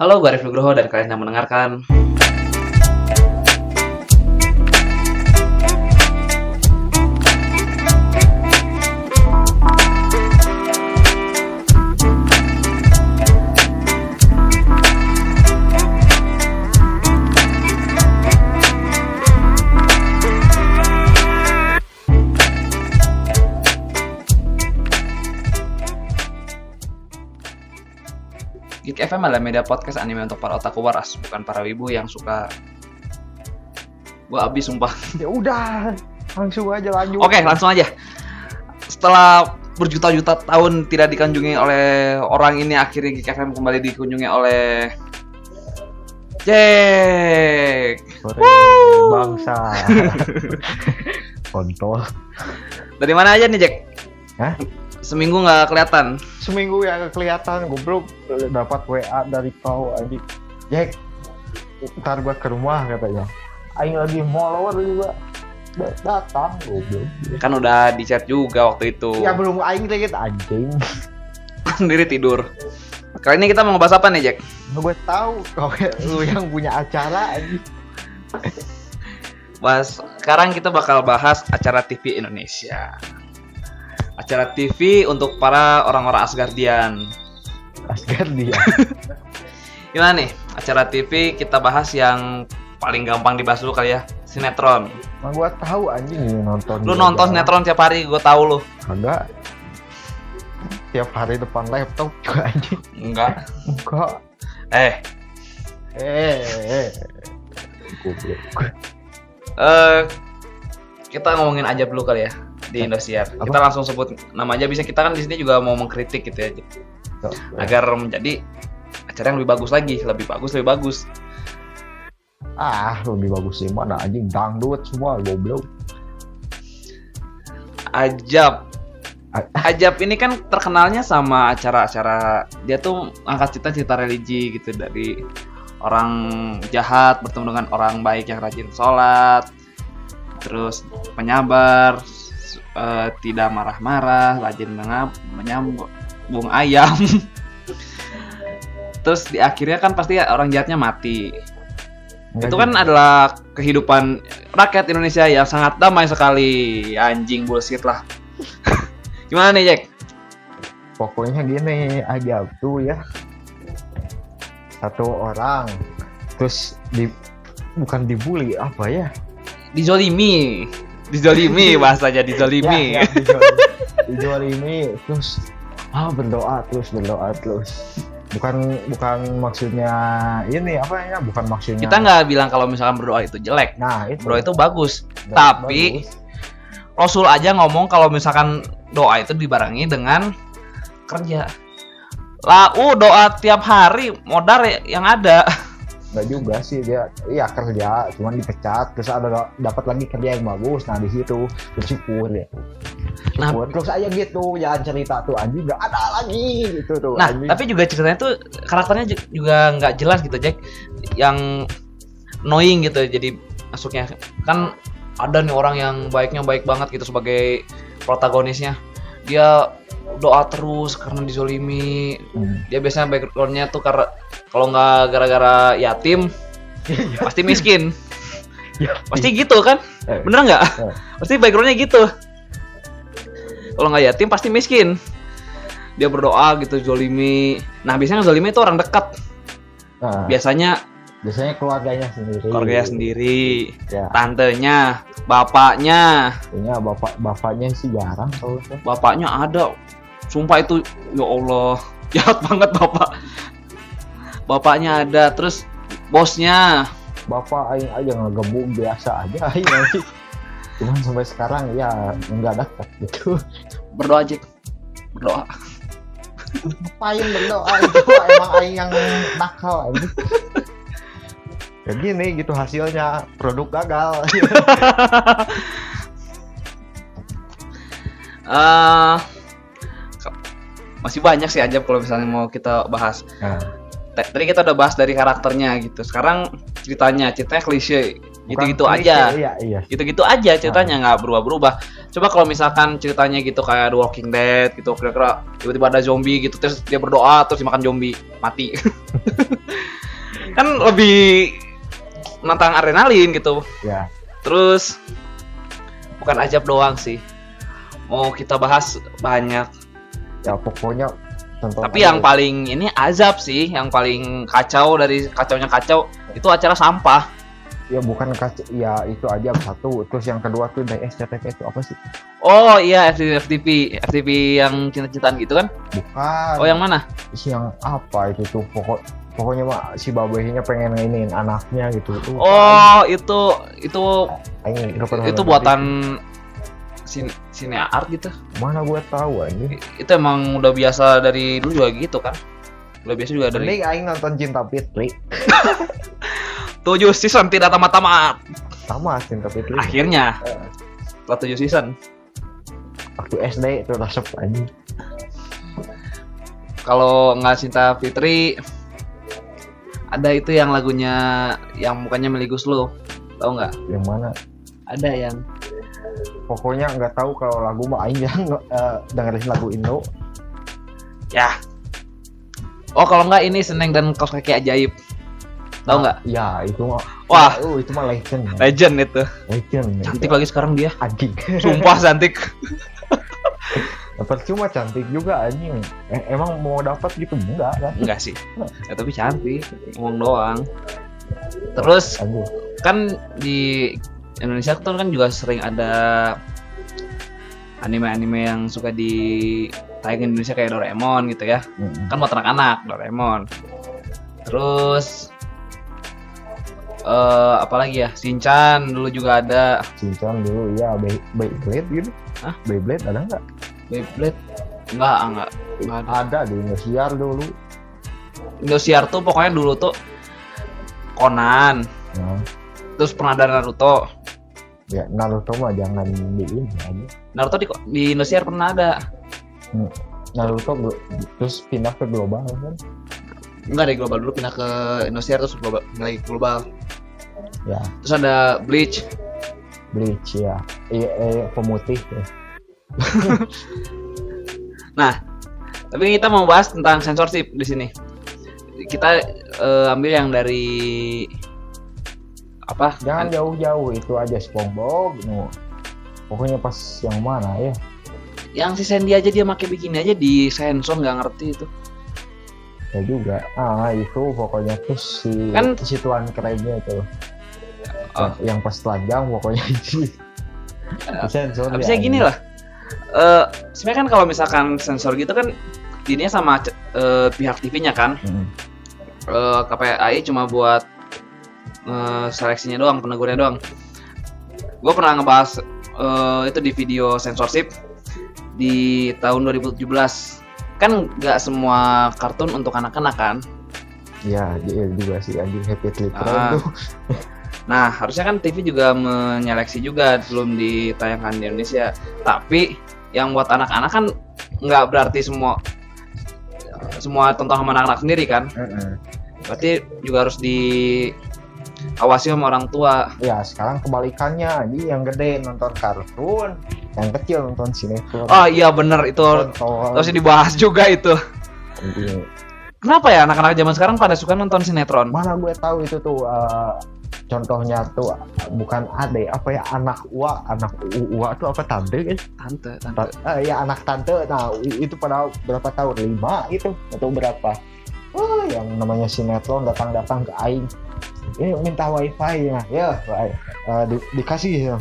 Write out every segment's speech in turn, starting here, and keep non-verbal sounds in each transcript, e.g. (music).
Halo, gue Arif Nugroho dan kalian yang mendengarkan FM adalah media podcast anime untuk para otaku waras, bukan para wibu yang suka Gua abis sumpah. (laughs) Ya udah, langsung aja lanjut. Oke, langsung aja. Setelah berjuta-juta tahun tidak dikunjungi oleh orang ini, akhirnya Geek FM kembali dikunjungi oleh Jack. Bangsa. (laughs) Kontol. Dari mana aja nih Jack? Hah? Seminggu nggak kelihatan. Seminggu ya kelihatan goblok dapat WA dari kau aja. Jack, ntar gua ke rumah katanya. Aing lagi follower juga. Da- Datang goblok. Kan udah di chat juga waktu itu. Ya belum aing lihat anjing. (laughs) Sendiri tidur. Kali ini kita mau ngebahas apa nih Jack? Gue tahu kau lu yang punya acara anjing. Mas, sekarang kita bakal bahas acara TV Indonesia. Acara TV untuk para orang-orang Asgardian. Asgardia. (laughs) Gimana nih? Acara TV kita bahas yang paling gampang dibahas dulu kali ya. Sinetron. Mah gua tahu anjing nonton. Lu nonton sinetron tiap hari, gue tahu lu. Kagak. Tiap hari depan laptop (laughs) juga anjing. Enggak. Enggak. Eh, Eh, eh. Eh kita ngomongin aja dulu kali ya di Indosiar. Kita langsung sebut nama aja bisa kita kan di sini juga mau mengkritik gitu ya. Agar menjadi acara yang lebih bagus lagi, lebih bagus, lebih bagus. Ah, lebih bagus sih mana anjing dangdut semua goblok. Ajab. A- Ajab ini kan terkenalnya sama acara-acara dia tuh angkat cerita-cerita religi gitu dari orang jahat bertemu dengan orang baik yang rajin sholat, terus penyabar, eh, tidak marah-marah, rajin mengap, menyambung ayam. (laughs) terus di akhirnya kan pasti orang jahatnya mati. Enggak Itu kan juga. adalah kehidupan rakyat Indonesia yang sangat damai sekali. Anjing bullshit lah. (laughs) Gimana nih, Jack? pokoknya gini aja tuh ya. Satu orang terus di bukan dibully apa ya? Dizolimi. Dizolimi (laughs) bahasanya dizolimi. Ya, ya, dijolimi terus ah berdoa terus berdoa terus. Bukan bukan maksudnya ini apa ya? Bukan maksudnya. Kita nggak bilang kalau misalkan berdoa itu jelek. Nah, itu. Berdoa itu bagus. Bagus, tapi- bagus. Rasul aja ngomong kalau misalkan doa itu dibarengi dengan kerja. Lau doa tiap hari modar ya- yang ada. (laughs) Enggak juga sih dia iya kerja cuman dipecat terus ada dapat lagi kerja yang bagus nah di situ bersyukur ya Nah. syukur terus aja gitu jangan cerita tuh anjing nggak ada lagi gitu tuh Nah, anjing. tapi juga ceritanya tuh karakternya ju- juga nggak jelas gitu, Jack. Yang annoying gitu jadi masuknya. Kan ada nih orang yang baiknya baik banget gitu sebagai protagonisnya. Dia doa terus karena dizolimi. Hmm. Dia biasanya backgroundnya tuh karena kalau nggak gara-gara yatim, (laughs) pasti miskin. Ya, Pasti gitu kan? Eh. Bener nggak? Eh. Pasti backgroundnya gitu. Kalau nggak yatim pasti miskin. Dia berdoa gitu zolimi. Nah biasanya zolimi itu orang dekat. nah, Biasanya biasanya keluarganya sendiri keluarganya sendiri, ya tantenya, bapaknya, kayaknya bapak bapaknya sih jarang kalau bapaknya ada. Sumpah itu ya Allah (laughs) jahat banget bapak. Bapaknya ada, terus bosnya. bapak aing aja ngegebuk biasa aja (laughs) aing cuman sampai sekarang ya nggak dekat gitu Berdoa aja. Berdoa. ngapain berdoa itu emang aing yang nakal anjing ya gini gitu hasilnya produk gagal eh (laughs) masih banyak sih aja kalau misalnya mau kita bahas. nah, Tadi kita udah bahas dari karakternya gitu. Sekarang ceritanya, ceritanya klise. gitu-gitu aja Iya, iya. gitu-gitu aja ceritanya nggak berubah-berubah coba kalau misalkan ceritanya gitu kayak The Walking Dead gitu kira-kira tiba-tiba ada zombie gitu terus dia berdoa terus dimakan zombie mati (laughs) kan lebih menantang adrenalin gitu Ya. terus bukan ajab doang sih mau kita bahas banyak Ya pokoknya tapi yang paling ini azab sih yang paling kacau dari kacaunya kacau itu acara sampah. Ya bukan kaca ya itu aja satu. Terus yang kedua tuh dari SCTV itu apa sih? Oh iya FTV FTV yang cinta-cintaan gitu kan? Bukan. Oh yang mana? Si yang apa itu tuh pokok pokoknya mah si babehnya pengen ngainin anaknya gitu. Tuh Oh, itu itu itu buatan sin sine art gitu. mana gue tahu anjing Itu emang udah biasa dari dulu juga gitu kan. Udah biasa juga dari mending Aing nonton Cinta Fitri (laughs) tujuh season tidak tamat-tamat. sama Cinta Fitri Akhirnya setelah tujuh season. waktu SD itu anjing Kalau nggak Cinta Fitri ada itu yang lagunya yang mukanya meligus lo. Tahu nggak? yang mana Ada yang pokoknya nggak tahu kalau lagu mah Aing yang eh, dengerin lagu Indo ya. Oh, kalau nggak ini Seneng dan Kaos Kaki Ajaib. Tahu nggak? ya itu mah Wah. oh, itu mah legend Legend itu. legend Cantik lagi sekarang dia. anjing Sumpah cantik. (laughs) percuma cantik juga anjing Eh, emang mau dapat gitu enggak kan Enggak sih. Ya, tapi cantik. Ngomong doang. Terus anjing kan di Indonesia tuh kan juga sering ada anime-anime yang suka di tayangin Indonesia kayak Doraemon gitu ya. Mm. Kan buat anak-anak Doraemon. Terus eh apalagi ya? Shinchan dulu juga ada. Cincang dulu ya Bey- Beyblade gitu Hah? Beyblade ada nggak Beyblade enggak enggak. Enggak ada. ada di Indosiar dulu Indosiar tuh pokoknya dulu tuh Conan, nah, terus pernah ada Naruto. Ya Naruto mah jangan di ini aja Naruto di, di Indosiar pernah ada. Naruto glo- terus pindah ke global kan Enggak dari global dulu pindah ke Indosiar terus global lagi global. ya Terus ada Bleach. Bleach ya eh, eh pemutih ya. (laughs) Tapi kita mau bahas tentang censorship di sini. Kita eh, ambil yang dari apa? jangan jauh-jauh itu aja SpongeBob no. pokoknya pas yang mana ya Yang si Sandy aja dia pakai bikini aja di sensor nggak ngerti itu. ya juga ah itu pokoknya tuh si Kan- si tuan kerennya itu Oh. yang pas telanjang pokoknya (laughs) itu sensor Habisnya gini lah. Eh sebenarnya kan kalau misalkan sensor gitu kan dirinya sama eh, pihak TV-nya kan. Eh, KPAI cuma buat eh, seleksinya doang, penegurnya doang. Gue pernah ngebahas eh, itu di video censorship di tahun 2017. Kan nggak semua kartun untuk anak-anak kan. ya iya juga sih anjing happy trip Ah. tuh (laughs) Nah, harusnya kan TV juga menyeleksi juga belum ditayangkan di Indonesia. Tapi yang buat anak-anak kan nggak berarti semua semua tonton sama anak-anak sendiri kan. Berarti juga harus diawasi sama orang tua. ya sekarang kebalikannya anjing yang gede nonton kartun yang kecil nonton sinetron Oh iya bener itu Kontol. harus dibahas juga itu. Iya. Kenapa ya anak-anak zaman sekarang pada suka nonton sinetron? mana gue tahu itu tuh eh, contohnya tuh bukan ade apa ya anak uwa anak u- uwa tuh apa tante kan Tante, tante. Ta- eh, ya anak tante nah itu pada berapa tahun lima gitu atau berapa Wah, yang namanya sinetron datang-datang ke aing ini minta wifi ya ya eh, di- dikasih ya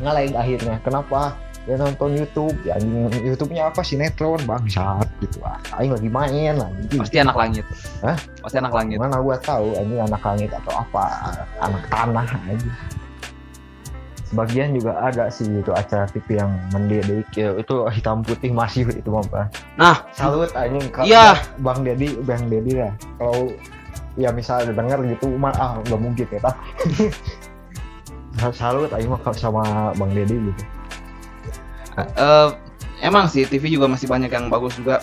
ngalahin akhirnya kenapa dia nonton YouTube ya YouTube-nya apa sinetron bangsat gitu ah aing lagi main lagi Pasti anak langit. Hah? Pasti anak langit. Mana gua tahu ini anak langit atau apa anak tanah aja. Sebagian juga ada sih itu acara TV yang mendidik ya, itu hitam putih masih itu mah. Nah, Salut anjing Iya. Bang Dedi, Bang Dedi lah. Kalau ya misalnya denger gitu mah ah nggak mungkin ya tak. (laughs) Salut aing mah sama Bang Dedi gitu. eh emang sih TV juga masih banyak yang bagus juga.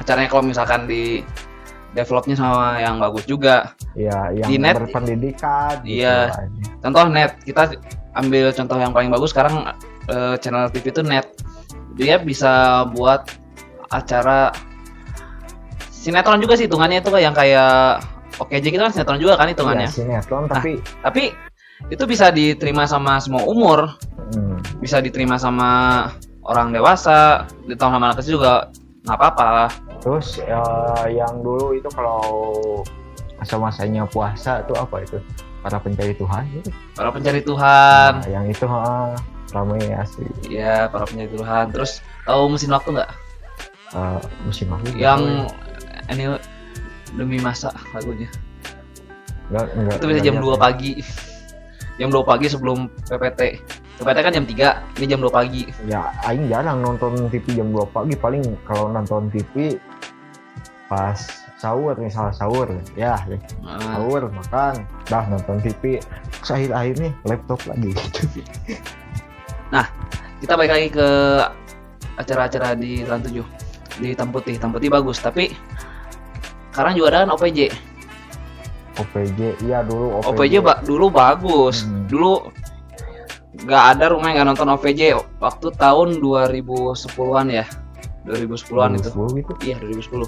Acaranya kalau misalkan di developnya sama yang bagus juga ya yang Di net- berpendidikan gitu Iya. lah. contoh net kita ambil contoh yang paling bagus sekarang eh, channel TV itu net dia bisa buat acara sinetron juga sih hitungannya itu yang kayak OKJ gitu kan sinetron juga kan hitungannya. Iya, sinetron tapi tapi itu bisa diterima sama semua umur. Hmm, bisa diterima sama orang dewasa ditolong sama anak kecil juga nggak apa-apa. Terus ya, yang dulu itu kalau masa-masanya puasa tuh apa itu? Para pencari Tuhan gitu. para pencari Tuhan. Nah, yang itu ha, ramai asli. Ya para pencari Tuhan. Terus tahu mesin waktu nggak? Eh, musim aku yang ini demi masa lagunya. Enggak, enggak, itu bisa jam 2 pagi. Jam 2 pagi sebelum PPT PPT kan jam 3 ini jam 2 pagi. Ya aing jarang nonton TV jam 2 pagi. Paling kalau nonton TV pas sahur misalnya sahur ya Nah, sahur makan dah nonton TV Terus akhir-akhir nih laptop lagi. Gitu (laughs) kita balik lagi ke acara-acara di Trans 7 di Hitam Putih bagus tapi sekarang juga ada kan OPJ OPJ iya dulu OPJ ba- dulu bagus. Hmm. dulu nggak ada rumah yang nggak nonton OPJ waktu tahun 2010-an ya. 2010-an itu. 2010 gitu? Iya 2010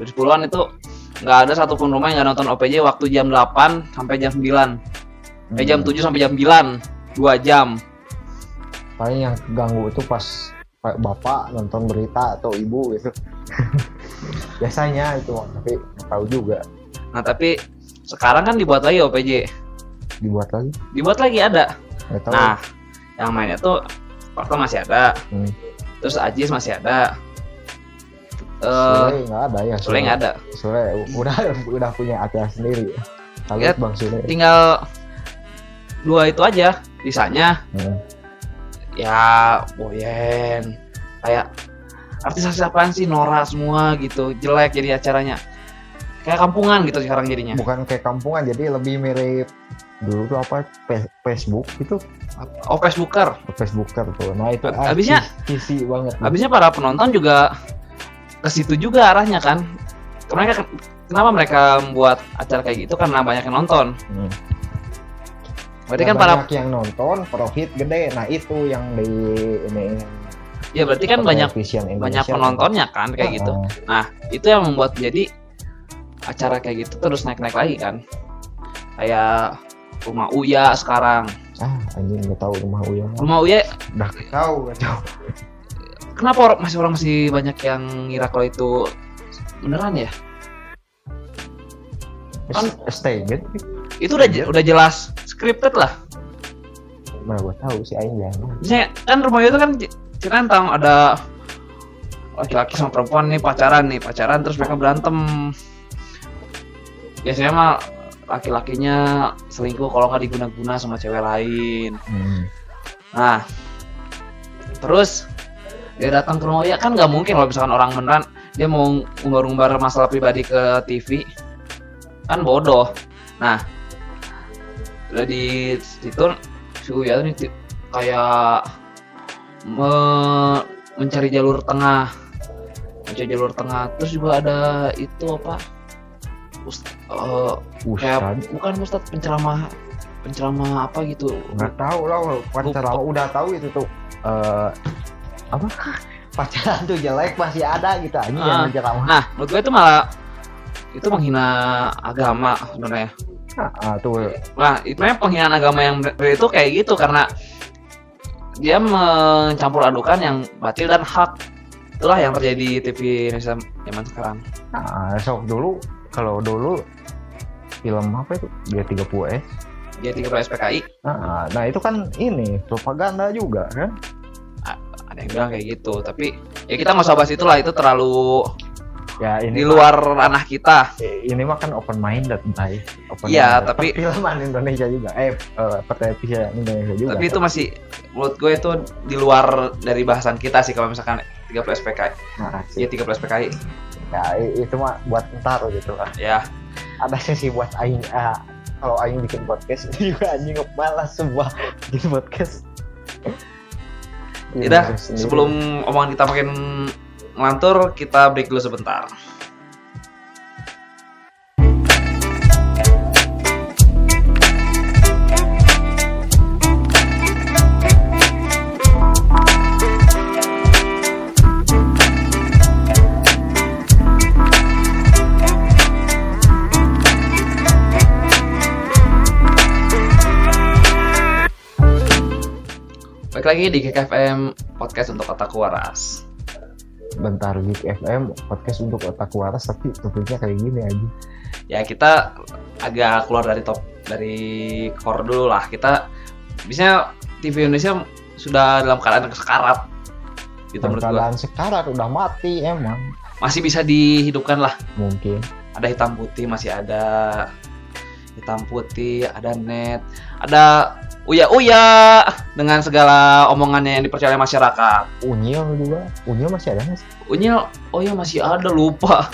2010-an itu nggak ada satupun rumah yang nggak nonton OPJ waktu jam 8 sampai jam 9 eh jam Hmm. 7 sampai jam 9 2 jam. Paling yang ganggu itu pas pak bapak nonton berita atau ibu gitu (laughs) biasanya itu tapi tahu juga. Nah tapi sekarang kan dibuat lagi OPJ dibuat lagi? Dibuat lagi ada. Nah yang mainnya tuh Fakta masih ada. Hmm. terus Ajis masih ada. Eh Sule nggak ada ya Sule nggak ada. Sule udah (laughs) udah punya acara sendiri. Kalau Ya, bang Sule. tinggal dua itu aja sisanya. Hmm. ya Boyen. Kayak artis-artis apaan sih? Nora semua gitu jelek jadi acaranya. Kayak kampungan gitu sekarang jadinya. Bukan kayak kampungan jadi lebih mirip dulu tuh apa? Facebook itu oh Facebooker. Facebooker tuh. Nah itu Hab- habisnya- kisi banget habisnya para penonton juga ke situ juga arahnya kan. Mereka kenapa mereka membuat acara kayak gitu? Karena banyak yang nonton. Hmm. berarti kan para yang nonton profit gede. Nah itu yang di ini ya berarti kan banyak banyak penontonnya kan kayak gitu Ah, Nah, itu yang membuat jadi acara kayak gitu terus naik-naik lagi kan. Kayak Rumah Uya sekarang. ah anjing nggak tahu rumah Uya Rumah Uya, udah tahu nggak tahu kenapa orang, masih orang masih banyak yang ngira kalau itu beneran ya? Kan- stay gitu Itu udah udah jelas scripted lah. mana gua tahu si Aing ya Misalnya kan Rumah Uya itu kan tentang ada laki-laki sama perempuan nih pacaran nih pacaran terus mereka berantem biasanya mah laki-lakinya selingkuh kalau nggak diguna-guna sama cewek lain hmm. Nah, terus dia datang ke rumah ya kan nggak mungkin kalau misalkan orang beneran dia mau umbar-umbar masalah pribadi ke TV kan bodoh. Nah, udah di situ si Uya ti- kayak me- mencari jalur tengah, mencari jalur tengah. Terus juga ada itu apa? Ust- eh, kayak Ustad bukan Ustadz penceramah penceramah apa gitu nggak tahu lah pacaran udah tahu itu tuh eh apa (laughs) pacaran tuh jelek masih ada gitu aja Ah. yang ceramah Nah, menurut gue itu malah itu menghina agama sebenarnya. ah, tuh Nah, itu memang penghinaan agama yang itu kayak gitu karena dia mencampur adukan yang batil dan hak. Itulah yang terjadi di TV Indonesia zaman sekarang. nah, sok dulu kalau dulu film apa itu dia 30 s Dia 30 SPKI, nah, nah itu kan ini propaganda juga kan ada yang bilang kayak gitu. Tapi ya kita nggak usah bahas itulah, itu terlalu ya di ini luar ranah kita. mah, ini mah kan open minded bay open Iya, tapi- (laughs) perfilman Indonesia juga eh pertelevisian Indonesia juga Tapi itu masih menurut gue itu di luar dari bahasan kita sih kalau misalkan 30 SPKI. nah, Iya 30 SPKI. ya itu mah buat ntar gitu kan Ya, ada sesi buat aing ah, kalau aing bikin podcast (laughs) juga anjing malas semua bikin podcast Yaudah, Iya, sebelum omongan kita makin ngelantur, kita break dulu sebentar. Balik lagi di GKFM Podcast untuk Otak Waras. bentar Geek FM podcast untuk otak waras tapi topiknya kayak gini aja Ya kita agak keluar dari top dari core dulu lah. Kita biasanya TV Indonesia sudah dalam keadaan sekarat. Gitu dalam gua. keadaan sekarat udah mati emang Masih bisa dihidupkan lah. mungkin Ada hitam putih masih ada hitam putih, ada net, ada uya uya dengan segala omongannya yang dipercaya masyarakat. unyil juga unyil masih ada nggak sih Unyil, oh ya masih ada lupa.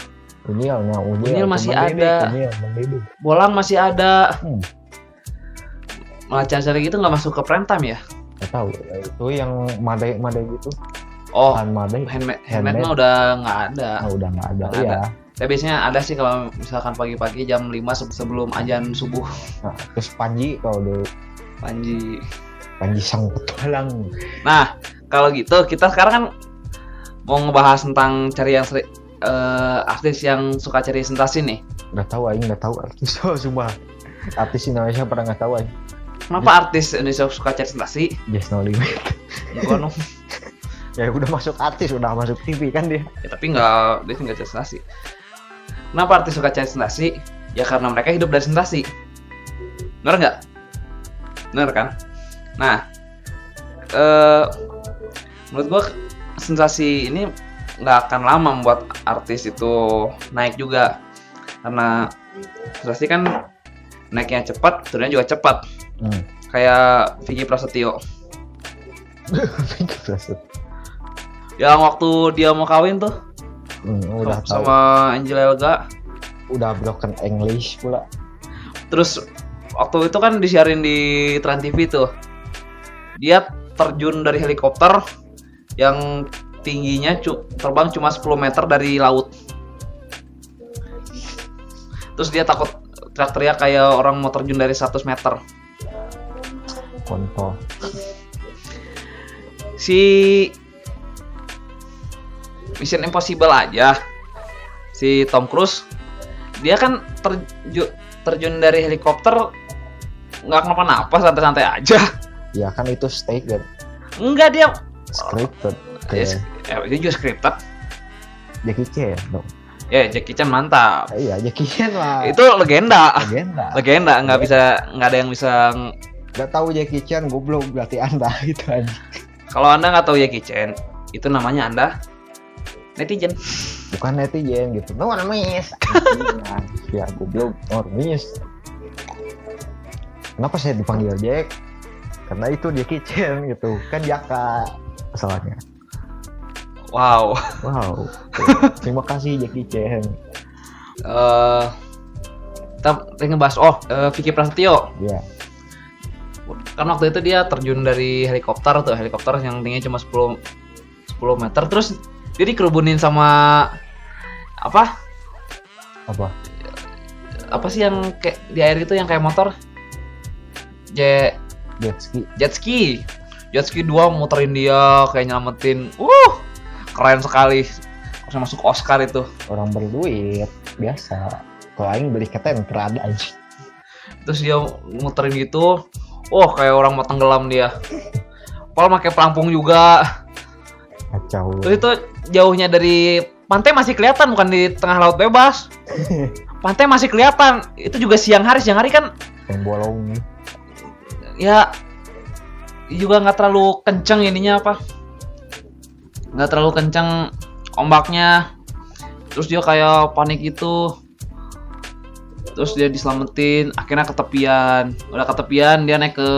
unyilnya unyil Unyil masih Dede, ada. unyil Dede. Bolang masih ada. Hmm. Macan seri gitu nggak masuk ke prime time ya? Nggak tahu itu yang madai madai gitu Oh, madai handmade, handmade Handmade. mah udah nggak ada. ah, udah nggak ada Nggak ya Tapi biasanya ada sih kalau misalkan pagi-pagi jam 5 se- sebelum ajan subuh. nah, terus Panji kalau dulu Panji. Panji sang petualang Nah, kalau gitu kita sekarang kan mau ngebahas tentang cari yang seri, eh, artis yang suka cari sensasi nih. nggak tahu aing nggak tahu artis (laughs) oh sumpah artis Indonesia pernah nggak tahu aing Kenapa artis Indonesia suka cari sensasi? Just No Limit Bukan (laughs) ya udah masuk artis udah masuk TV kan dia Ya, tapi nggak dia nggak cari sensasi. Kenapa artis suka cari sensasi? Ya karena mereka hidup dari sensasi. Bener nggak? Bener kan? Nah, eh menurut gua sensasi ini nggak akan lama membuat artis itu naik juga karena sensasi kan naiknya cepat, turunnya juga cepat. hmm. Kayak Vicky Prasetyo. (laughs) Terus, Yang waktu dia mau kawin tuh hmm, udah tahu sama Angel Elga udah broken English pula Terus waktu itu kan disiarin di Trans TV tuh. Dia terjun dari helikopter yang tingginya cu- terbang cuma 10 meter dari laut. Terus dia takut teriak-teriak kayak orang mau terjun dari 100 meter. kontol Si Mission Impossible aja. Si Tom Cruise dia kan terju- terjun dari helikopter nggak kenapa-napa santai-santai aja. ya kan itu dan Enggak dia scripted. Kayak ya, dia juga scripted. Jackie Chan dong. Ya, Jackie Chan mantap. iya Jackie Chan lah. Itu legenda. legenda. Legenda, nggak bisa nggak ada yang bisa nggak tahu Jackie Chan goblok berarti anda (laughs) gitu aja. Kalau Anda nggak tahu Jackie Chan, itu namanya Anda netizen. bukan netizen gitu. No namis (laughs) ya goblok no namis kenapa saya dipanggil Jack? Karena itu Jackie Chan gitu. Kan Jaka masalahnya. Wow. wow. (laughs) Terima kasih Jackie Chan Eh kita ngebahas oh eh, Vicky Prasetyo. Ya kan waktu itu dia terjun dari helikopter tuh. Helikopter yang tingginya cuma 10 10 meter. Terus dia dikerubunin sama apa? Apa? Apa sih yang kayak di air itu yang kayak motor jet. Jet ski. Jet ski. Jet ski dua muterin dia kayak nyelamatin. Uh keren sekali. Harusnya masuk Oscar itu. Orang berduit biasa. Kalau aing beli keten terada aja terus dia muterin gitu. Oh kayak orang mau tenggelam dia. Paul pakai pelampung juga. Kacau. Terus itu jauhnya dari pantai masih kelihatan bukan di tengah laut bebas. (laughs) Pantai masih kelihatan. Itu juga siang hari. Siang hari kan yang bolong ya juga nggak terlalu kenceng ininya apa. Nggak terlalu kenceng ombaknya. Terus dia kayak panik gitu. Terus dia diselamatin akhirnya ketepian. Udah ketepian dia naik ke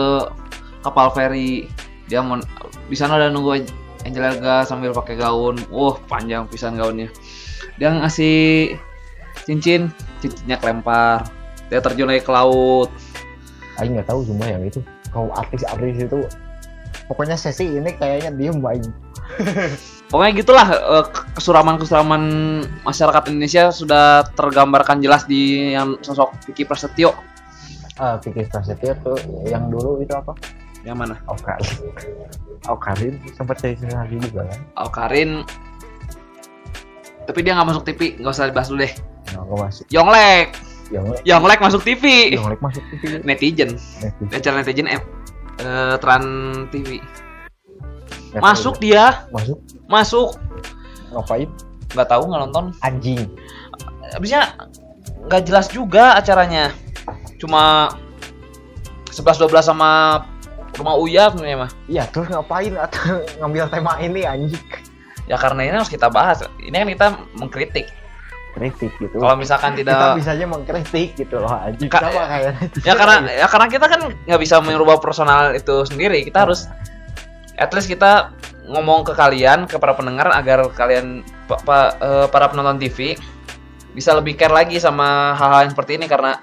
kapal feri. Dia mau di sana udah nunggu Angel Elga sambil pakai gaun. Wah panjang pisan gaunnya. Dia ngasih cincin cincinnya kelempar. Dia terjun lagi ke laut Aing nggak tahu semua yang itu kalau artis-artis itu pokoknya sesi ini kayaknya diem aing (laughs) Pokoknya gitulah eh, kesuraman-kesuraman masyarakat Indonesia sudah tergambarkan jelas di yang sosok Vicky Prasetyo. ah Vicky Prasetyo tuh yang dulu itu apa Yang mana? Aukarin Aukarin sempat jadi sensasi juga kan Aukarin. Tapi dia nggak masuk TV, nggak usah dibahas dulu deh. nggak masuk Yonglek, yang Yonglek masuk TV. yang like masuk TV Netizen, netizen acara netizen eh, eh, Tran TV. Masuk tahu. dia, masuk masuk. ngapain Nggak tahu nggak nonton. anjing Habisnya nggak jelas juga acaranya. Cuma 11-12 sama rumah Uya sebenarnya mah. iya terus ngapain atau (laughs) ngambil tema ini anjing Ya karena ini harus kita bahas. Ini kan kita mengkritik. Kritik gitu Kalau misalkan kita tidak bisanya mengkritik gitu loh anjing Ka- sama kayak ya karena ya karena kita kan nggak bisa merubah personal itu sendiri. Kita harus at least kita ngomong ke kalian ke para pendengar agar kalian pa- pa- eh, para penonton TV bisa lebih care lagi sama hal-hal yang seperti ini karena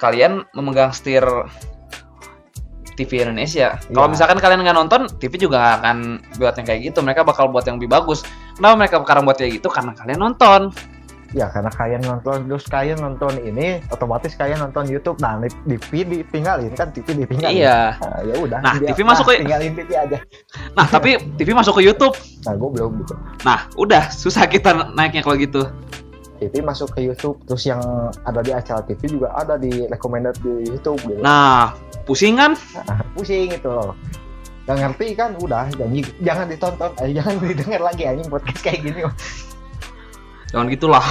kalian memegang setir TV Indonesia. Kalau Iya. misalkan kalian nggak nonton, TV juga nggak akan buat yang kayak gitu. Mereka bakal buat yang lebih bagus. Kenapa mereka sekarang buat kayak gitu? Karena kalian nonton. Ya karena kalian nonton terus kalian nonton ini otomatis kalian nonton YouTube. Nah di TV ditinggalin kan TV ditinggalin. Iya. nah, ya udah Nah, Dia- TV masuk nah, ke- tinggalin TV aja. Nah, tapi TV masuk ke YouTube. nah gue belum gitu. Nah, udah susah kita naiknya kalau gitu. TV masuk ke YouTube terus yang ada di acara TV juga ada di recommended di YouTube gitu. Nah, pusing kan? Nah, pusing itu. Loh Gak ngerti kan? Udah jangan, jangan ditonton. Eh, jangan didengar lagi anjing podcast kayak gini Jangan gitulah.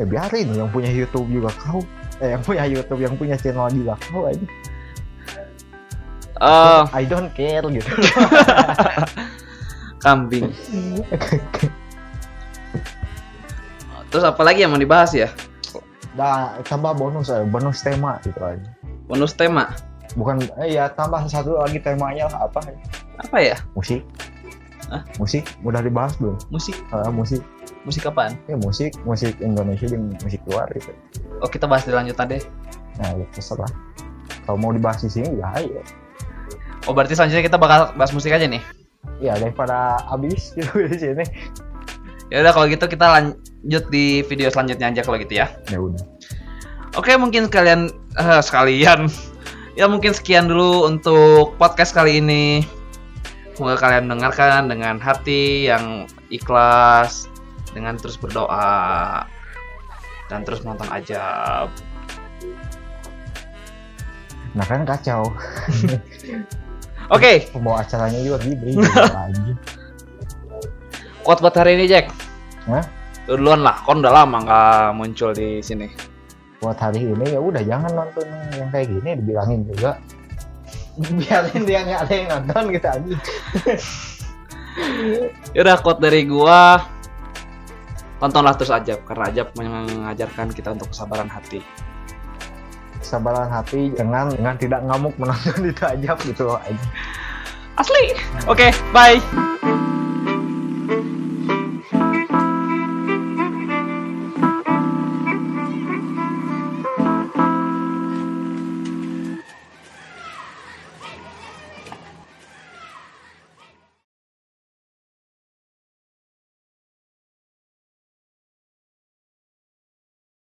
ya biarin yang punya YouTube juga kau eh, yang punya YouTube yang punya channel juga kau aja Eh, I don't care gitu (laughs) kambing. (laughs) Terus apa lagi yang mau dibahas ya? Nah, tambah bonus eh, bonus tema gitu aja. Bonus tema. Bukan eh, ya tambah satu lagi temanya lah apa? Apa ya? Musik. Hah? Musik udah dibahas belum? Musik. Ah, musik. Musik apaan? Ya musik, musik Indonesia dan musik luar gitu. Oh, kita bahas di lanjutan deh. Nah, ya terserah. Kalau mau dibahas di sini ya ayo. Oh, berarti selanjutnya kita bakal bahas musik aja nih. Ya daripada habis (laughs) gitu di sini. Ya udah kalau gitu kita lanjut di video selanjutnya aja kalau gitu ya. Ya udah. Oke, mungkin sekalian eh, sekalian. (laughs) Ya mungkin sekian dulu untuk podcast kali ini. Semoga kalian mendengarkan dengan hati yang ikhlas, dengan terus berdoa dan terus menonton aja. Nah kan kacau. (laughs) Oke, Pembawa acaranya juga gitu lagi. quote buat hari ini Jack. Hah? Lu duluan lah, kon udah lama nggak muncul di sini. Buat hari ini ya udah jangan nonton yang kayak gini dibilangin juga. Biarin dia nggak ada yang nonton gitu aja. (laughs) Yaudah quote dari gua tontonlah terus Ajab karena Ajab mengajarkan kita untuk kesabaran hati. Kesabaran hati dengan dengan tidak ngamuk menonton (laughs) itu aja gitu loh aja. Asli. Oke, bye.